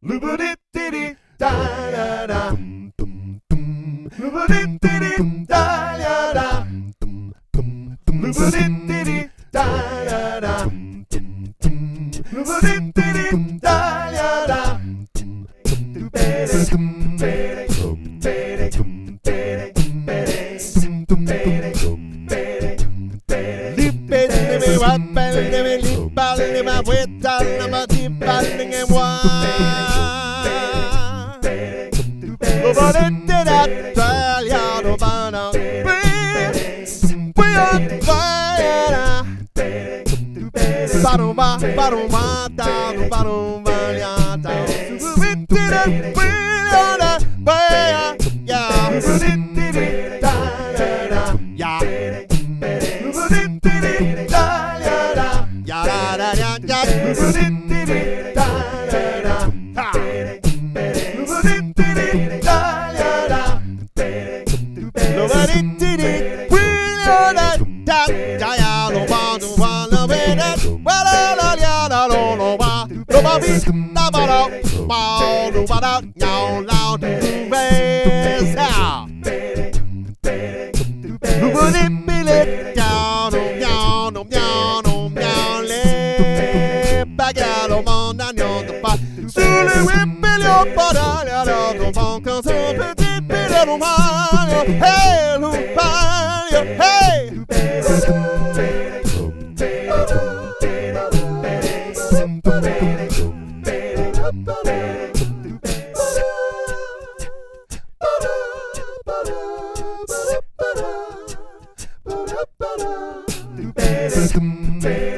Loobity da da da. Loobity da da da. Loobity da da da. Loobity da da da. Loobity da da da. Barumba, barumba, barumba, barumba, Yeah. Bobby, do you hey, who's potatoes. potatoes.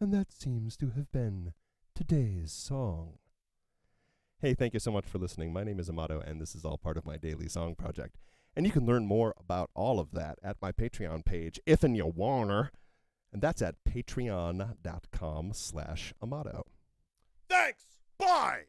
And that seems to have been today's song. Hey, thank you so much for listening. My name is Amato, and this is all part of my daily song project. And you can learn more about all of that at my Patreon page, if and you wanna and that's at patreon.com slash Amato. Thanks! Bye!